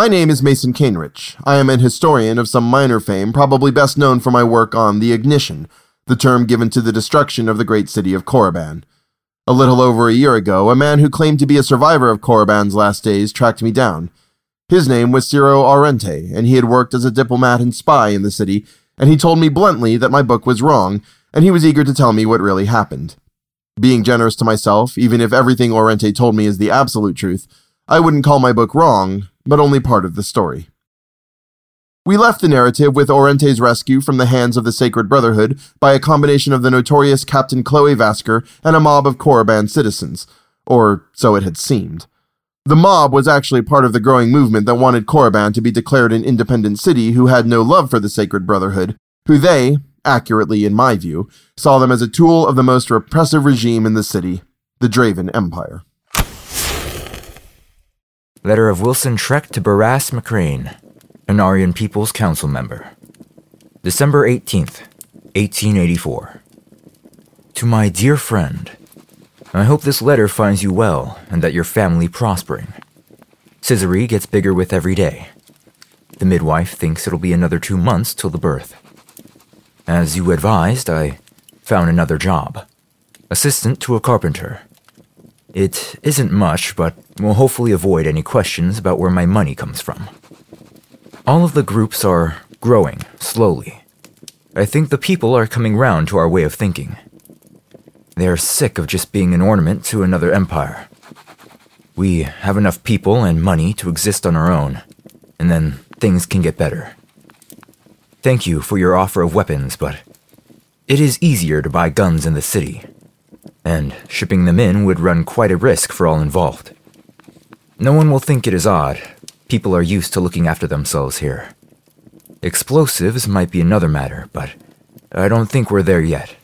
My name is Mason Cainrich. I am an historian of some minor fame, probably best known for my work on the Ignition, the term given to the destruction of the great city of Corraban. A little over a year ago, a man who claimed to be a survivor of Corraban's last days tracked me down. His name was Ciro Aurrente, and he had worked as a diplomat and spy in the city, and he told me bluntly that my book was wrong, and he was eager to tell me what really happened. Being generous to myself, even if everything Aurrente told me is the absolute truth, I wouldn't call my book wrong, but only part of the story. We left the narrative with Aurrente's rescue from the hands of the Sacred Brotherhood by a combination of the notorious Captain Chloe Vasker and a mob of Corraban citizens, or so it had seemed. The mob was actually part of the growing movement that wanted Corraban to be declared an independent city who had no love for the Sacred Brotherhood, who they, accurately in my view, saw them as a tool of the most repressive regime in the city, the Draven Empire. Letter of Wilson Trek to Barras McCrane, an Aryan People's Council member. December 18th, 1884. To my dear friend, I hope this letter finds you well and that your family prospering. Scissory gets bigger with every day. The midwife thinks it'll be another two months till the birth. As you advised, I found another job assistant to a carpenter. It isn't much, but will hopefully avoid any questions about where my money comes from. All of the groups are growing slowly. I think the people are coming round to our way of thinking. They are sick of just being an ornament to another empire. We have enough people and money to exist on our own, and then things can get better. Thank you for your offer of weapons, but it is easier to buy guns in the city and shipping them in would run quite a risk for all involved. No one will think it is odd. People are used to looking after themselves here. Explosives might be another matter, but I don't think we're there yet.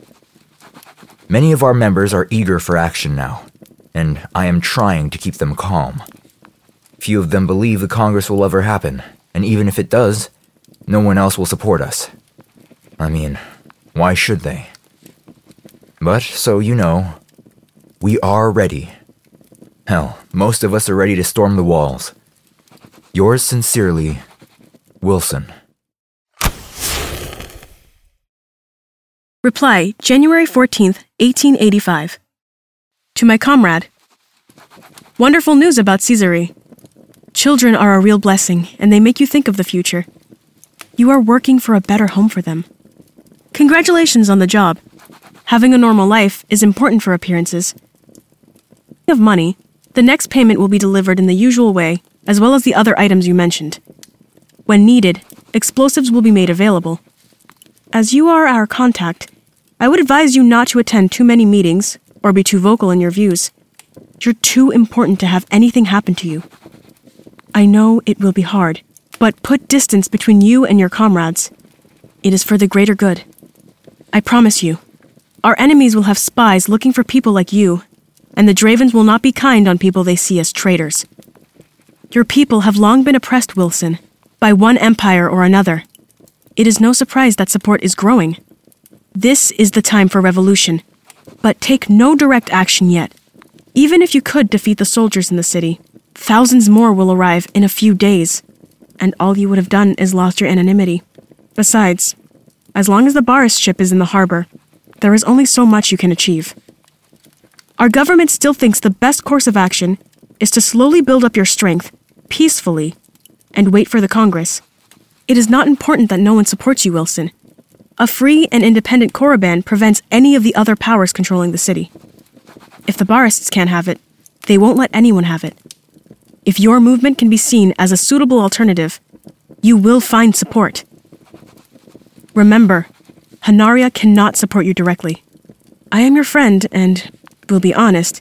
Many of our members are eager for action now, and I am trying to keep them calm. Few of them believe the Congress will ever happen, and even if it does, no one else will support us. I mean, why should they? But, so you know, we are ready. Hell, most of us are ready to storm the walls. Yours sincerely, Wilson. Reply January 14th, 1885. To my comrade Wonderful news about Caesarea. Children are a real blessing, and they make you think of the future. You are working for a better home for them. Congratulations on the job. Having a normal life is important for appearances. Of money, the next payment will be delivered in the usual way, as well as the other items you mentioned. When needed, explosives will be made available. As you are our contact, I would advise you not to attend too many meetings or be too vocal in your views. You're too important to have anything happen to you. I know it will be hard, but put distance between you and your comrades. It is for the greater good. I promise you. Our enemies will have spies looking for people like you, and the Dravens will not be kind on people they see as traitors. Your people have long been oppressed, Wilson, by one empire or another. It is no surprise that support is growing. This is the time for revolution, but take no direct action yet. Even if you could defeat the soldiers in the city, thousands more will arrive in a few days, and all you would have done is lost your anonymity. Besides, as long as the Barras ship is in the harbor, there is only so much you can achieve. Our government still thinks the best course of action is to slowly build up your strength, peacefully, and wait for the Congress. It is not important that no one supports you, Wilson. A free and independent Corraban prevents any of the other powers controlling the city. If the Barists can't have it, they won't let anyone have it. If your movement can be seen as a suitable alternative, you will find support. Remember, Hanniria cannot support you directly. I am your friend, and, will be honest,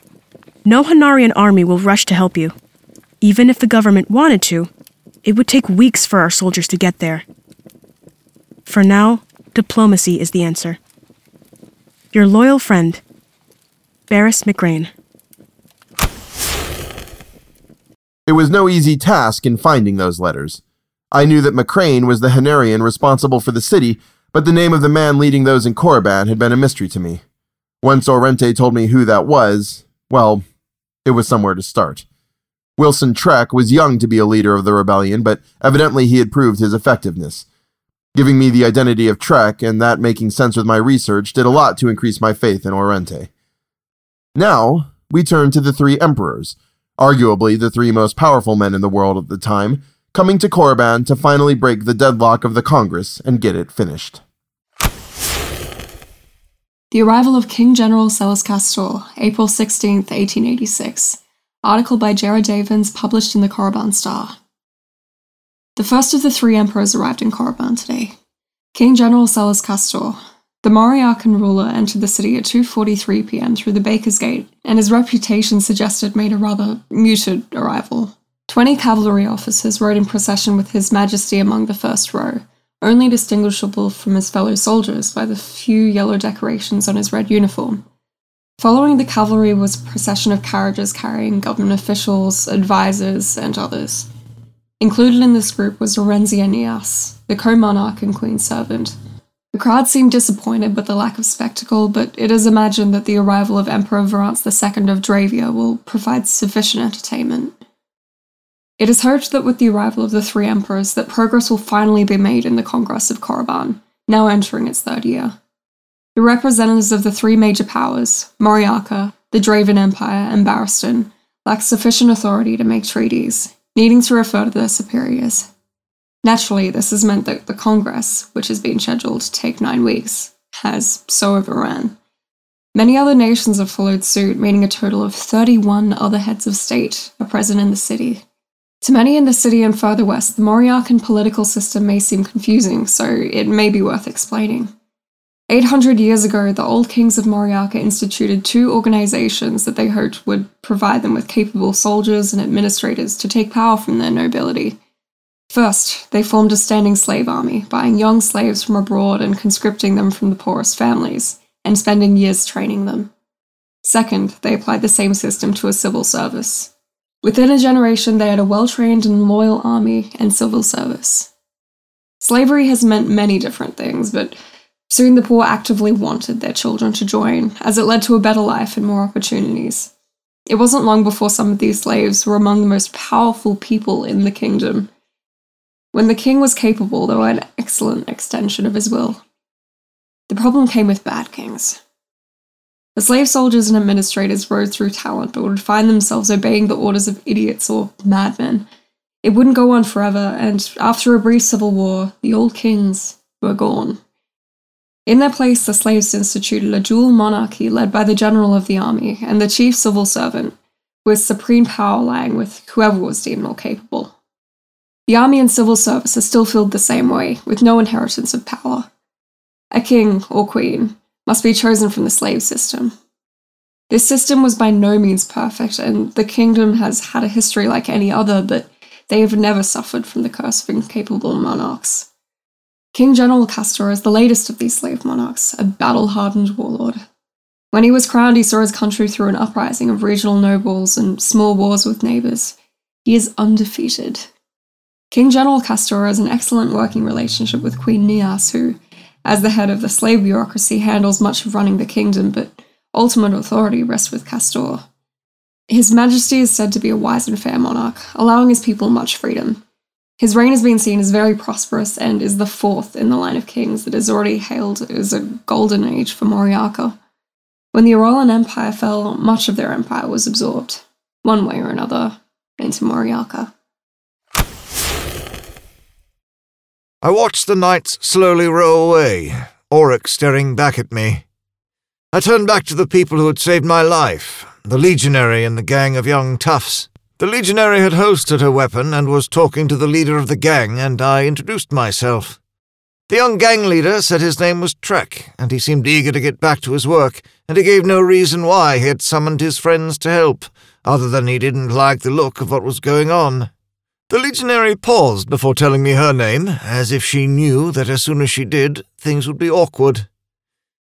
no Hannirian army will rush to help you. Even if the government wanted to, it would take weeks for our soldiers to get there. For now, diplomacy is the answer. Your loyal friend, Barris McCrane. It was no easy task in finding those letters. I knew that McCrane was the Hannirian responsible for the city but the name of the man leading those in Corraban had been a mystery to me. Once Aurrente told me who that was, well, it was somewhere to start. Wilson Trek was young to be a leader of the rebellion, but evidently he had proved his effectiveness. Giving me the identity of Trek and that making sense with my research did a lot to increase my faith in Aurrente. Now, we turn to the three emperors, arguably the three most powerful men in the world at the time, coming to Corraban to finally break the deadlock of the Congress and get it finished. The Arrival of King General Selles Castor, April 16, 1886. Article by Jared Davins, published in the Corraban Star. The first of the three emperors arrived in Corraban today. King General Selles Castor, the Moriakan ruler, entered the city at 2:43 p.m. through the Baker's Gate, and his reputation suggested made a rather muted arrival. Twenty cavalry officers rode in procession with His Majesty among the first row, only distinguishable from his fellow soldiers by the few yellow decorations on his red uniform. Following the cavalry was a procession of carriages carrying government officials, advisors, and others. Included in this group was Orenzia Nias, the co monarch and queen's servant. The crowd seemed disappointed with the lack of spectacle, but it is imagined that the arrival of Emperor Varants II of Dravia will provide sufficient entertainment. It is hoped that with the arrival of the three emperors that progress will finally be made in the Congress of Corraban, now entering its third year. The representatives of the three major powers, Moriaka, the Draven Empire, and Barristan, lack sufficient authority to make treaties, needing to refer to their superiors. Naturally, this has meant that the Congress, which has been scheduled to take nine weeks, has so overrun. Many other nations have followed suit, meaning a total of 31 other heads of state are present in the city. To many in the city and further west, the Moriakan political system may seem confusing, so it may be worth explaining. 800 years ago, the old kings of Moriaka instituted two organizations that they hoped would provide them with capable soldiers and administrators to take power from their nobility. First, they formed a standing slave army, buying young slaves from abroad and conscripting them from the poorest families, and spending years training them. Second, they applied the same system to a civil service. Within a generation, they had a well trained and loyal army and civil service. Slavery has meant many different things, but soon the poor actively wanted their children to join, as it led to a better life and more opportunities. It wasn't long before some of these slaves were among the most powerful people in the kingdom. When the king was capable, they were an excellent extension of his will. The problem came with bad kings. The slave soldiers and administrators rose through talent but would find themselves obeying the orders of idiots or madmen. It wouldn't go on forever, and after a brief civil war, the old kings were gone. In their place, the slaves instituted a dual monarchy led by the general of the army and the chief civil servant, with supreme power lying with whoever was deemed more capable. The army and civil service are still filled the same way, with no inheritance of power. A king or queen must be chosen from the slave system. This system was by no means perfect, and the kingdom has had a history like any other, but they have never suffered from the curse of incapable monarchs. King General Castor is the latest of these slave monarchs, a battle hardened warlord. When he was crowned, he saw his country through an uprising of regional nobles and small wars with neighbors. He is undefeated. King General Castor has an excellent working relationship with Queen Nias, who, as the head of the slave bureaucracy, handles much of running the kingdom, but ultimate authority rests with Castor. His Majesty is said to be a wise and fair monarch, allowing his people much freedom. His reign has been seen as very prosperous and is the fourth in the line of kings that is already hailed as a golden age for Moriaka. When the Arolan Empire fell, much of their empire was absorbed, one way or another, into Moriaka. I watched the knights slowly row away, Oryx staring back at me. I turned back to the people who had saved my life, the legionary and the gang of young toughs. The legionary had holstered her weapon and was talking to the leader of the gang, and I introduced myself. The young gang leader said his name was Trek, and he seemed eager to get back to his work, and he gave no reason why he had summoned his friends to help, other than he didn't like the look of what was going on. The legionary paused before telling me her name, as if she knew that as soon as she did, things would be awkward.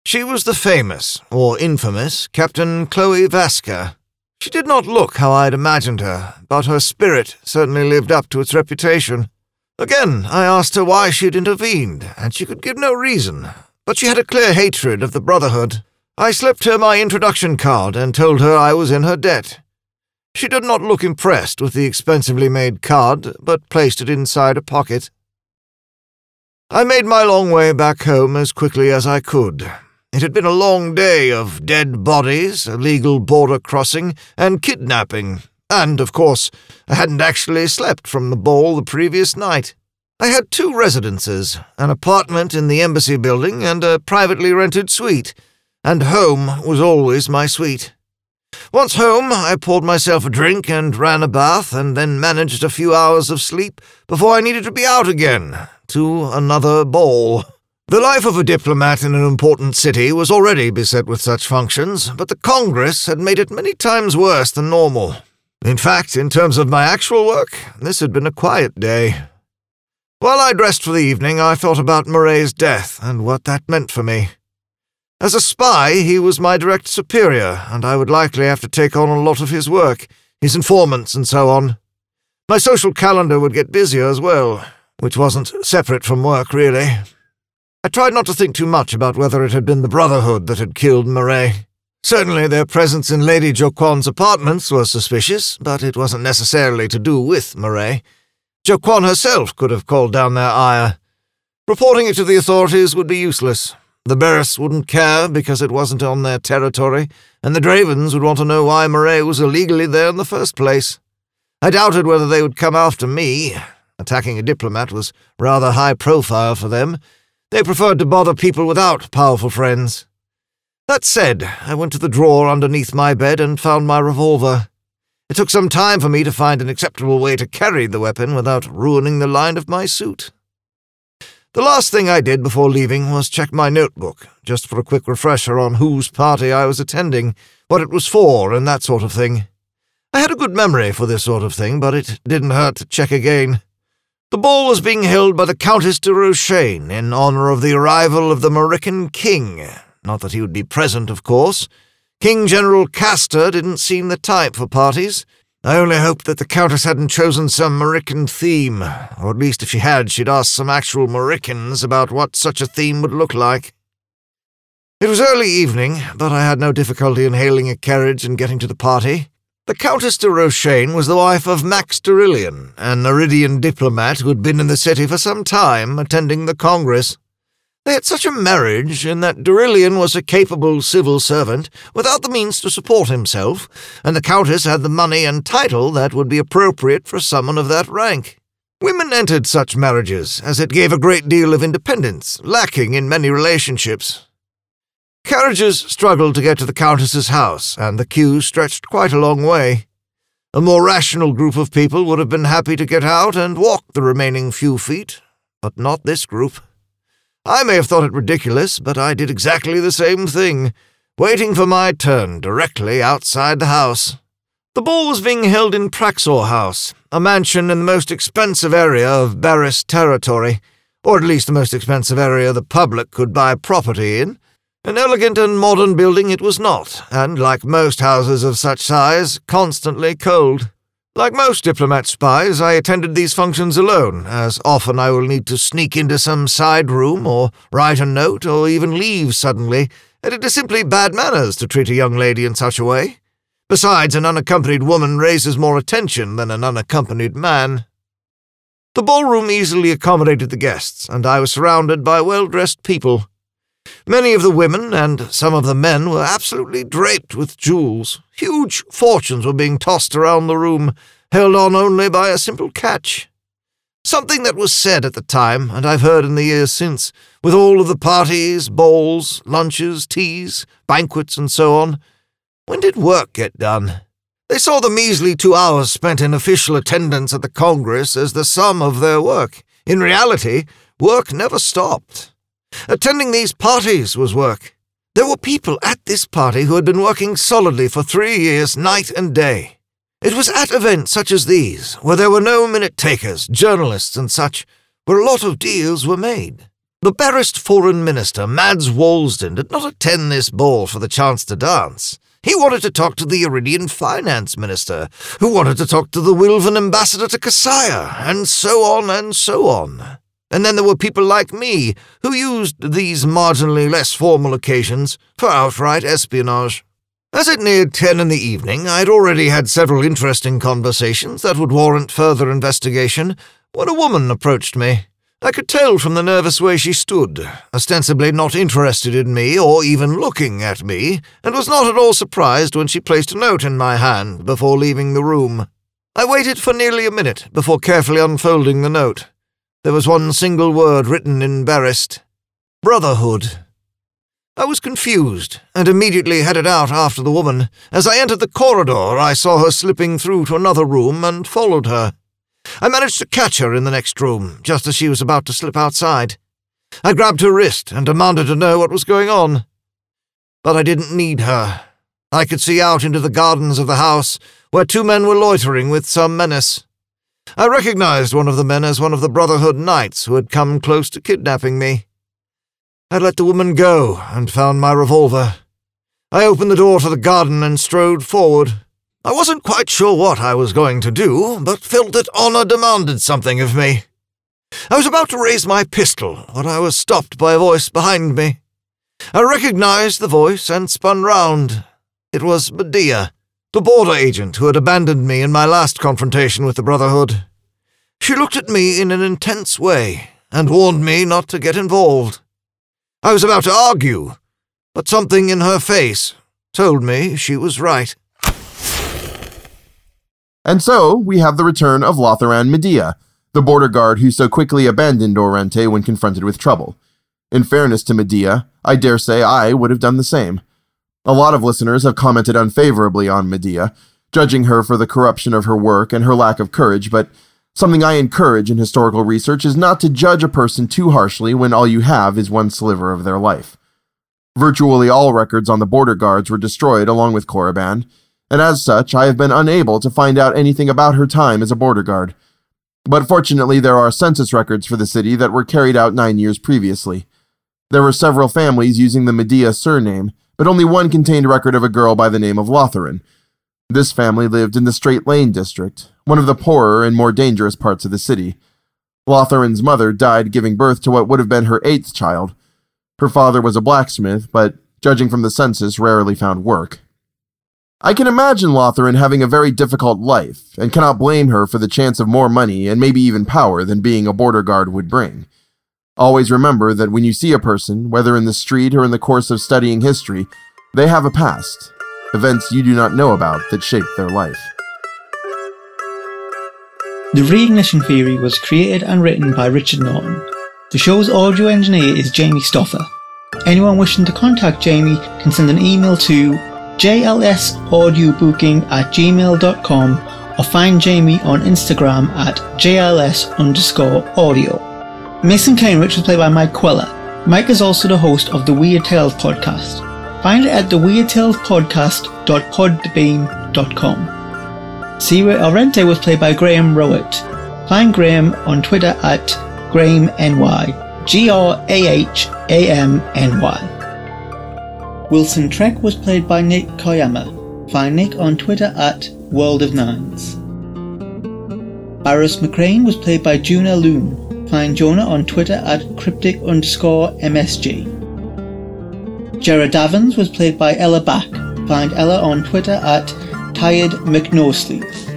She was the famous, or infamous, Captain Chloe Vasker. She did not look how I had imagined her, but her spirit certainly lived up to its reputation. Again, I asked her why she had intervened, and she could give no reason, but she had a clear hatred of the Brotherhood. I slipped her my introduction card and told her I was in her debt. She did not look impressed with the expensively made card, but placed it inside a pocket. I made my long way back home as quickly as I could. It had been a long day of dead bodies, illegal border crossing, and kidnapping, and, of course, I hadn't actually slept from the ball the previous night. I had two residences an apartment in the embassy building and a privately rented suite, and home was always my suite. Once home, I poured myself a drink and ran a bath, and then managed a few hours of sleep before I needed to be out again to another ball. The life of a diplomat in an important city was already beset with such functions, but the Congress had made it many times worse than normal. In fact, in terms of my actual work, this had been a quiet day. While I dressed for the evening, I thought about Murray's death and what that meant for me. As a spy, he was my direct superior, and I would likely have to take on a lot of his work, his informants, and so on. My social calendar would get busier as well, which wasn't separate from work, really. I tried not to think too much about whether it had been the Brotherhood that had killed Murray. Certainly their presence in Lady Joquon's apartments was suspicious, but it wasn't necessarily to do with Murray. Joquon herself could have called down their ire. Reporting it to the authorities would be useless. The Berris wouldn't care because it wasn't on their territory, and the Dravens would want to know why Murray was illegally there in the first place. I doubted whether they would come after me. Attacking a diplomat was rather high profile for them. They preferred to bother people without powerful friends. That said, I went to the drawer underneath my bed and found my revolver. It took some time for me to find an acceptable way to carry the weapon without ruining the line of my suit. The last thing I did before leaving was check my notebook, just for a quick refresher on whose party I was attending, what it was for, and that sort of thing. I had a good memory for this sort of thing, but it didn't hurt to check again. The ball was being held by the Countess de Rochane in honor of the arrival of the Morican king. Not that he would be present, of course. King General Castor didn't seem the type for parties, I only hoped that the Countess hadn't chosen some Morican theme, or at least if she had, she'd asked some actual Moricans about what such a theme would look like. It was early evening, but I had no difficulty in hailing a carriage and getting to the party. The Countess de Rochane was the wife of Max Derillian, an Iridian diplomat who had been in the city for some time, attending the Congress. They had such a marriage in that Derillian was a capable civil servant without the means to support himself, and the Countess had the money and title that would be appropriate for someone of that rank. Women entered such marriages, as it gave a great deal of independence, lacking in many relationships. Carriages struggled to get to the Countess's house, and the queue stretched quite a long way. A more rational group of people would have been happy to get out and walk the remaining few feet, but not this group. I may have thought it ridiculous, but I did exactly the same thing, waiting for my turn directly outside the house. The ball was being held in Praxor House, a mansion in the most expensive area of Berris territory, or at least the most expensive area the public could buy property in. An elegant and modern building it was not, and like most houses of such size, constantly cold. Like most diplomat spies, I attended these functions alone, as often I will need to sneak into some side room or write a note or even leave suddenly, and it is simply bad manners to treat a young lady in such a way. Besides, an unaccompanied woman raises more attention than an unaccompanied man. The ballroom easily accommodated the guests, and I was surrounded by well dressed people. Many of the women and some of the men were absolutely draped with jewels. Huge fortunes were being tossed around the room, held on only by a simple catch. Something that was said at the time, and I've heard in the years since, with all of the parties, balls, lunches, teas, banquets, and so on. When did work get done? They saw the measly two hours spent in official attendance at the Congress as the sum of their work. In reality, work never stopped. Attending these parties was work. There were people at this party who had been working solidly for three years, night and day. It was at events such as these, where there were no minute takers, journalists, and such, where a lot of deals were made. The Berrist Foreign Minister, Mads Walsden, did not attend this ball for the chance to dance. He wanted to talk to the Iridian Finance Minister, who wanted to talk to the Wilvan Ambassador to Kasaya, and so on and so on. And then there were people like me who used these marginally less formal occasions for outright espionage. As it neared ten in the evening, I had already had several interesting conversations that would warrant further investigation when a woman approached me. I could tell from the nervous way she stood, ostensibly not interested in me or even looking at me, and was not at all surprised when she placed a note in my hand before leaving the room. I waited for nearly a minute before carefully unfolding the note. There was one single word written in Barist Brotherhood. I was confused and immediately headed out after the woman. As I entered the corridor, I saw her slipping through to another room and followed her. I managed to catch her in the next room, just as she was about to slip outside. I grabbed her wrist and demanded to know what was going on. But I didn't need her. I could see out into the gardens of the house, where two men were loitering with some menace. I recognized one of the men as one of the Brotherhood knights who had come close to kidnapping me. I let the woman go and found my revolver. I opened the door to the garden and strode forward. I wasn't quite sure what I was going to do, but felt that honor demanded something of me. I was about to raise my pistol when I was stopped by a voice behind me. I recognized the voice and spun round. It was Medea, the border agent who had abandoned me in my last confrontation with the Brotherhood. She looked at me in an intense way and warned me not to get involved. I was about to argue, but something in her face told me she was right. And so we have the return of Lotharan Medea, the border guard who so quickly abandoned Aurrente when confronted with trouble. In fairness to Medea, I dare say I would have done the same. A lot of listeners have commented unfavorably on Medea, judging her for the corruption of her work and her lack of courage, but Something I encourage in historical research is not to judge a person too harshly when all you have is one sliver of their life. Virtually all records on the border guards were destroyed along with Corraban, and as such, I have been unable to find out anything about her time as a border guard. But fortunately, there are census records for the city that were carried out nine years previously. There were several families using the Medea surname, but only one contained record of a girl by the name of Lotharan, this family lived in the Straight Lane district, one of the poorer and more dangerous parts of the city. Lotharan's mother died giving birth to what would have been her eighth child. Her father was a blacksmith, but, judging from the census, rarely found work. I can imagine Lotharan having a very difficult life, and cannot blame her for the chance of more money and maybe even power than being a border guard would bring. Always remember that when you see a person, whether in the street or in the course of studying history, they have a past, events you do not know about that shaped their life. The Reignition Theory was created and written by Richard Norton. The show's audio engineer is Jamie Stoffer. Anyone wishing to contact Jamie can send an email to jlsaudioBooking at gmail.com or find Jamie on Instagram at jls underscore audio. Mason Cainrich was played by Mike Cuellar. Mike is also the host of the Weird Tales podcast. Find it at the weirdtalespodcast.podbean.com. Ciro Aurrente was played by Graham Rowat. Find Graham on Twitter at GrahamNY. G R A H A M N Y. Wilson Trek was played by Nick Koyama. Find Nick on Twitter at World of Nines. Barris McCrane was played by Jona Lune. Find Jona on Twitter at cryptic underscore MSG. Jared Davins was played by Ella Bach. Find Ella on Twitter at Tired McNosleep.